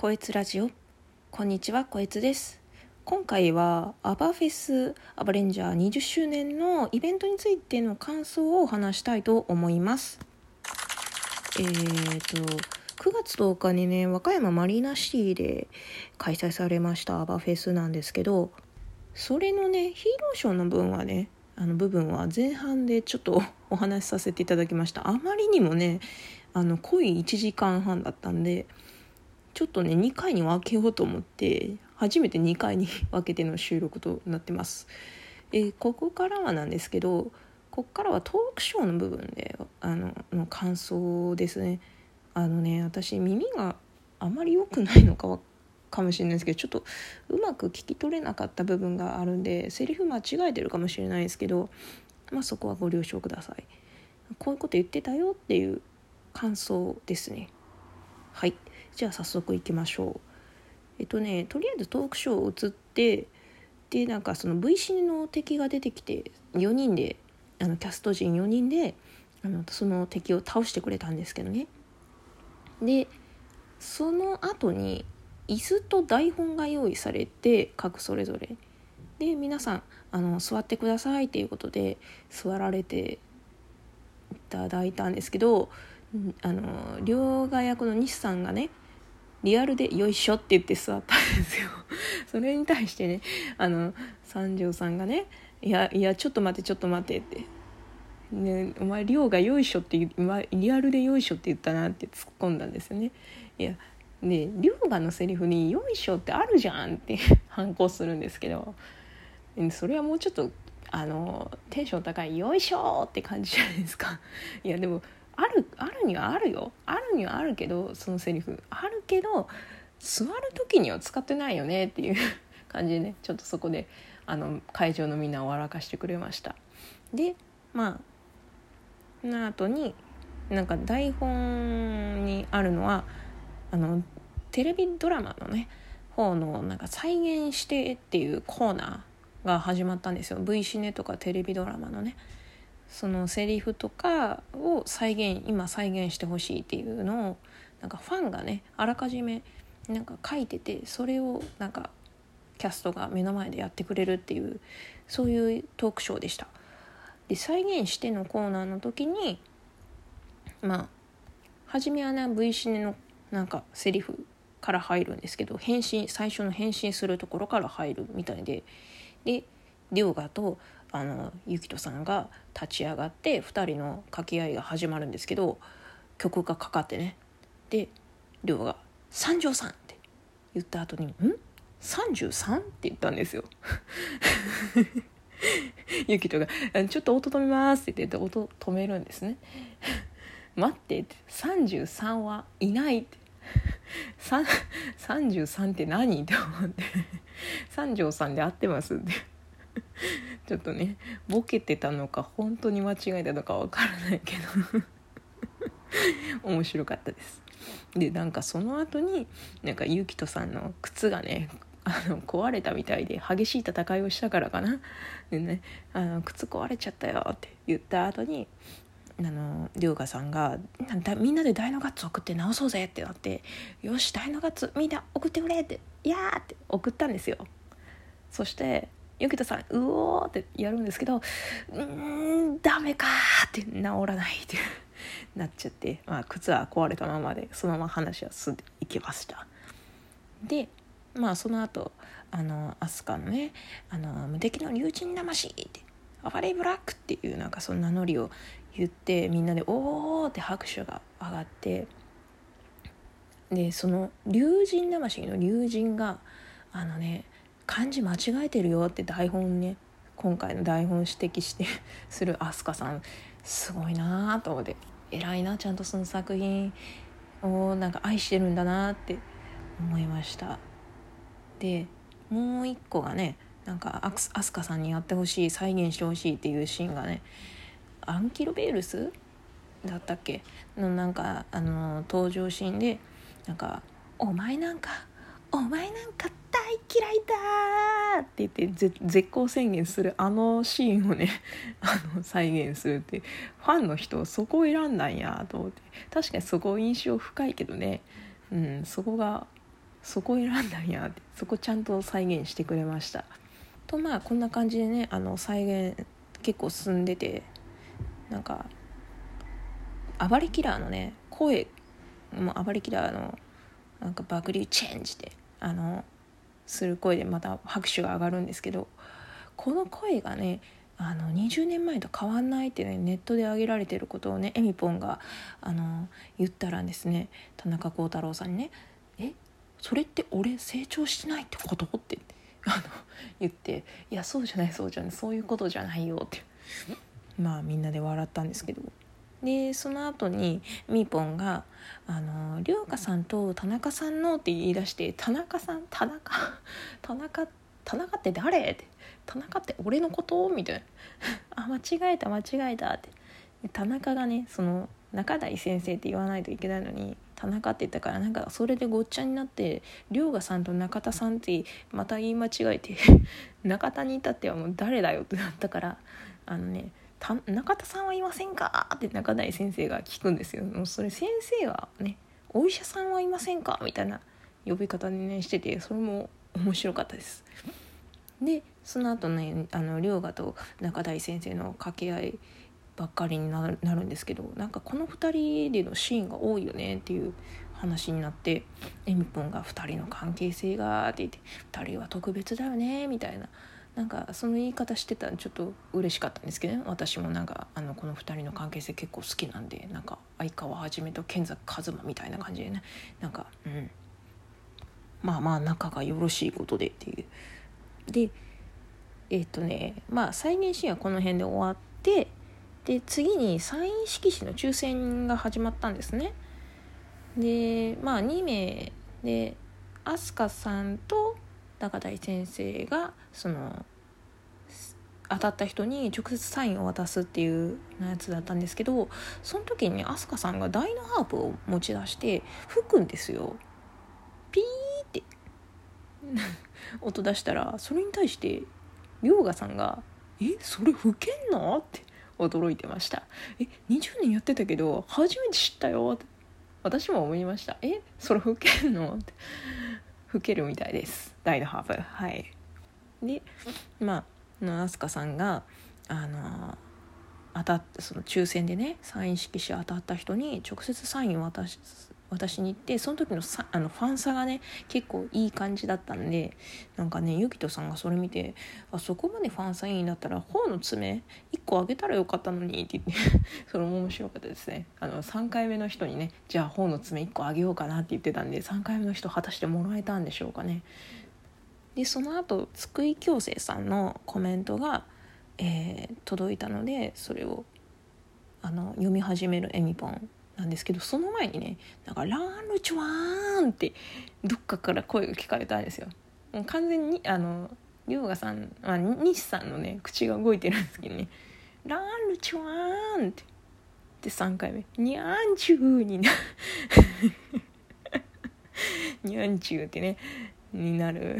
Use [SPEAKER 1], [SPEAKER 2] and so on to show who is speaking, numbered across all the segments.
[SPEAKER 1] こえつラジオ。こんにちはこえつです。今回はアバフェスアバレンジャー20周年のイベントについての感想を話したいと思います。えーと9月10日にね和歌山マリーナシティで開催されましたアバフェスなんですけどそれのねヒーローショーの分はねあの部分は前半でちょっと お話しさせていただきました。あまりにもねあの濃い1時間半だったんでちょっとね2回に分けようと思って初めて2回に分けての収録となってます。え、ここからはなんですけどここからはトークショーの部分であのの感想ですね。あのね私耳があまり良くないのかかもしれないですけどちょっとうまく聞き取れなかった部分があるんでセリフ間違えてるかもしれないですけど、まあ、そこはご了承ください。こういうこと言ってたよっていう感想ですね。はいじゃあ早速いきましょう。えっとねとりあえずトークショーを映ってでなんかその V シネの敵が出てきて4人であのキャスト陣4人であのその敵を倒してくれたんですけどね。でその後に椅子と台本が用意されて各それぞれ。で皆さんあの座ってくださいっていうことで座られていただいたんですけどあの両替役の西さんがねリアルで「よいしょ」って言って座ったんですよ。それに対してねあの三条さんがね「いやいやちょっと待ってちょっと待って」って「ね、お前亮がよいしょってリアルでよいしょって言ったな」って突っ込んだんですよね。いやね龍河のセリフに「よいしょってあるじゃん」って 反抗するんですけど。それはもうちょっとあのテンション高い「よいしょ!」って感じじゃないですか。いやでもあるあるにはあるよ。あるにはあるけどそのセリフ。あるけど座る時には使ってないよねっていう 感じでね。ちょっとそこであの会場のみんなを笑かしてくれました。でまあな後になんか台本にあるのはあのテレビドラマのね方のなんか再現してっていうコーナーが始まったんですよ。V シネとかテレビドラマのね。そのセリフとかを再現今再現してほしいっていうのをなんかファンがねあらかじめなんか書いててそれをなんかキャストが目の前でやってくれるっていうそういうトークショーでした。で再現してのコーナーの時にまあ初めはね V シネのなんかセリフから入るんですけど返信最初の返信するところから入るみたいでで涼河とあのゆきとさんが立ち上がって2人の掛け合いが始まるんですけど曲がかかってねで亮が「三条さん」って言った後に「ん ?33?」って言ったんですよ。ゆきとが「ちょっと音止めます」って言って音止めるんですね。待ってって33はいないって33って何？って思って三条さんで合ってますって ちょっとねボケてたのか本当に間違えたのかわからないけど。面白かったです。でなんかその後になんかゆきとさんの靴がねあの壊れたみたいで激しい戦いをしたからかな。でねあの靴壊れちゃったよって言った後にあの涼河さんがみんなで大のガッツ送って直そうぜってなってよし大のガッツみんな送ってくれっていやーって送ったんですよ。そしてゆきとさんうおーってやるんですけどうんダメかって治らないってなっちゃって、まあ、靴は壊れたままでそのまま話は進んでいきましたでまあその後あの飛鳥のね「あの無敵の竜神魂」って「暴れブラック」っていうなんかその名乗りを言ってみんなで「おー!」って拍手が上がってでその竜神魂の竜神があのね漢字間違えてるよって台本ね今回の台本指摘して する飛鳥さんすごいなーと思って偉いなちゃんとその作品をなんか愛してるんだなって思いました。でもう一個がねなんか飛鳥さんにやってほしい再現してほしいっていうシーンがねアンキロベールスだったっけ？のなんかあの登場シーンでなんか「お前なんかお前なんかって大嫌いだ!」って言って絶好宣言するあのシーンをね あの再現するってファンの人そこを選んだんやと思って。確かにそこ印象深いけどね、うん、そこがそこ選んだんやって。そこちゃんと再現してくれました。とまあこんな感じでねあの再現結構進んでてなんか暴れキラーのね声もう暴れキラーのなんかバグリューチェンジであのする声でまた拍手が上がるんですけどこの声がねあの20年前と変わんないってねネットで上げられてることをねエミポンがあの言ったらですね田中幸太郎さんにね「え？それって俺成長してないってこと?」ってあの言って「いやそうじゃないそうじゃないそういうことじゃないよ」って。まあみんなで笑ったんですけど。でその後にみーぽんが「あの涼香さんと田中さんの」って言い出して「田中さん田中？田中？田中って誰?」って「田中って俺のこと?」みたいな「あ間違えた間違えた」って。田中がねその中台先生って言わないといけないのに田中って言ったからなんかそれでごっちゃになって涼河さんと中田さんってまた言い間違えて 中田に至ってはもう誰だよってなったからあのね中田さんはいませんか?」って中台先生が聞くんですよ。もうそれ先生はね「お医者さんはいませんか?」みたいな呼び方でねしててそれも面白かったです。でその後ねあの涼河と中台先生の掛け合いばっかりになるんですけどなんかこの2人でのシーンが多いよねっていう話になってエミポンが2人の関係性がって言って2人は特別だよねみたいななんかその言い方してたらちょっと嬉しかったんですけどね。私もなんかあのこの2人の関係性結構好きなんでなんか相川はじめと賢作一馬みたいな感じでね。なんかうん。まあまあ仲がよろしいことでっていう。でえっ、とねまあ再現シーンはこの辺で終わってで次にサイン色紙の抽選が始まったんですね。でまあ2名で飛鳥さんと高台先生がその当たった人に直接サインを渡すっていうやつだったんですけどその時に飛鳥さんが大のハープを持ち出して吹くんですよ。ピーって 音出したらそれに対して遼河さんが「えそれ吹けんの?」って驚いてました「え20年やってたけど初めて知ったよ」って私も思いました「えそれ吹けんの?」って老けるみたいです。ダイドハーブはい。でまあの飛鳥さんがあの当たってその抽選でねサイン色紙当たった人に直接サインを渡す渡しに行ってその時のさあのファン差がね結構いい感じだったんでなんかねゆきとさんがそれ見てあそこまでファン差いいんだったら頬の爪1個あげたらよかったのにって言って それも面白かったですね。あの3回目の人にねじゃあ頬の爪1個あげようかなって言ってたんで3回目の人果たしてもらえたんでしょうかね。でその後津久井京生さんのコメントが、えー、届いたのでそれをあの読み始めるエミポンなんですけどその前にねなんか「ランルチュワーン!」ってどっかから声が聞かれたんですよ。もう完全にあの龍河さん、まあ、西さんのね口が動いてるんですけどね「ランルチュワーン!」ってで3回目「にゃんちゅう」になにゃんちゅうってねになる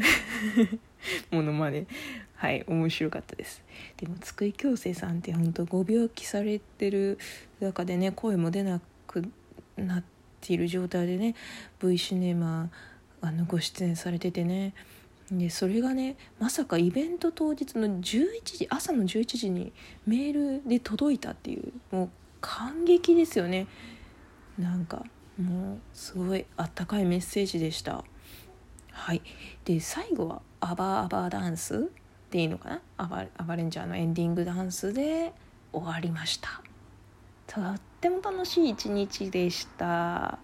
[SPEAKER 1] ものまではい面白かったですでも津久井京生さんって本当ご病気されてる中でね声も出なくなっている状態でね V シネマあのご出演されててね。でそれがねまさかイベント当日の11時朝の11時にメールで届いたっていうもう感激ですよね。なんかもうすごいあったかいメッセージでした。はい。で最後は「アバアバーダンス」っていいのかな？アバアバレンジャーのエンディングダンスで終わりました。っても楽しい一日でした。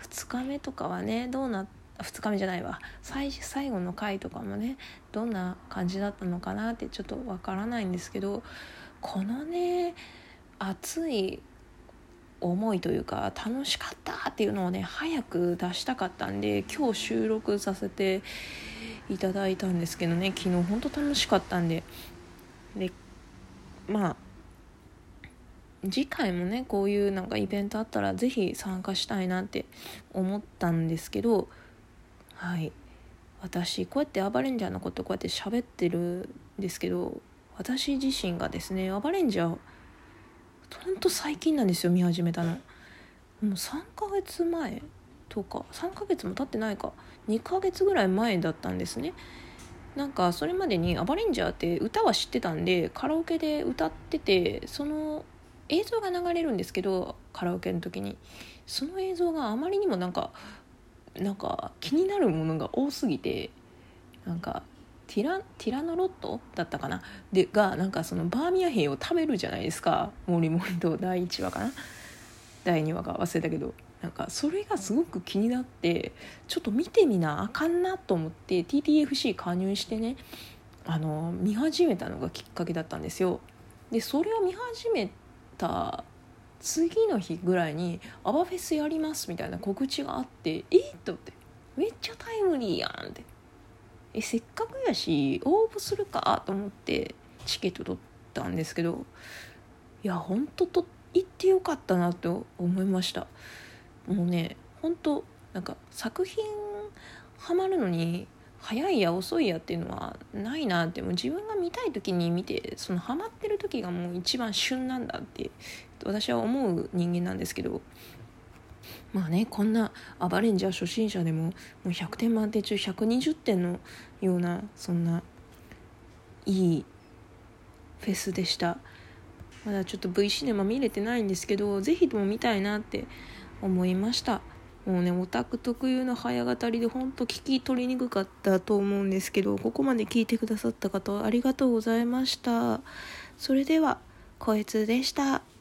[SPEAKER 1] 2日目とかはねどうな2日目じゃないわ。最最後の回とかもねどんな感じだったのかなってちょっとわからないんですけどこのね熱い思いというか楽しかったっていうのをね早く出したかったんで今日収録させていただいたんですけどね昨日ほんと楽しかったんで。でまあ次回もねこういうなんかイベントあったら是非参加したいなって思ったんですけどはい。私こうやってアバレンジャーのことこうやって喋ってるんですけど私自身がですねアバレンジャーほんと最近なんですよ見始めたの。もう3ヶ月前10日3ヶ月も経ってないか2ヶ月ぐらい前だったんですね。なんかそれまでにアバレンジャーって歌は知ってたんでカラオケで歌っててその映像が流れるんですけどカラオケの時に。その映像があまりにもなんかなんか気になるものが多すぎてなんかティラティラノロットだったかな？でがなんかそのバーミヤ兵を食べるじゃないですか。モリモリと第1話かな？第2話か忘れたけど。なんかそれがすごく気になってちょっと見てみなあかんなと思って TTFC 加入してねあの見始めたのがきっかけだったんですよ。でそれを見始めた次の日ぐらいに「アバフェスやります」みたいな告知があってえっと思ってめっちゃタイムリーやんって。えせっかくやし応募するかと思ってチケット取ったんですけどいやほんとと行ってよかったなと思いました。もうねほんとなんか作品ハマるのに早いや遅いやっていうのはないなってもう自分が見たい時に見てそのハマってる時がもう一番旬なんだって私は思う人間なんですけど。まあねこんなアバレンジャー初心者でももう100点満点中120点のようなそんないいフェスでした。まだちょっと V シネマ見れてないんですけど是非とも見たいなって思いました。もうねオタク特有の早語りで本当聞き取りにくかったと思うんですけどここまで聞いてくださった方ありがとうございました。それではこいつでした。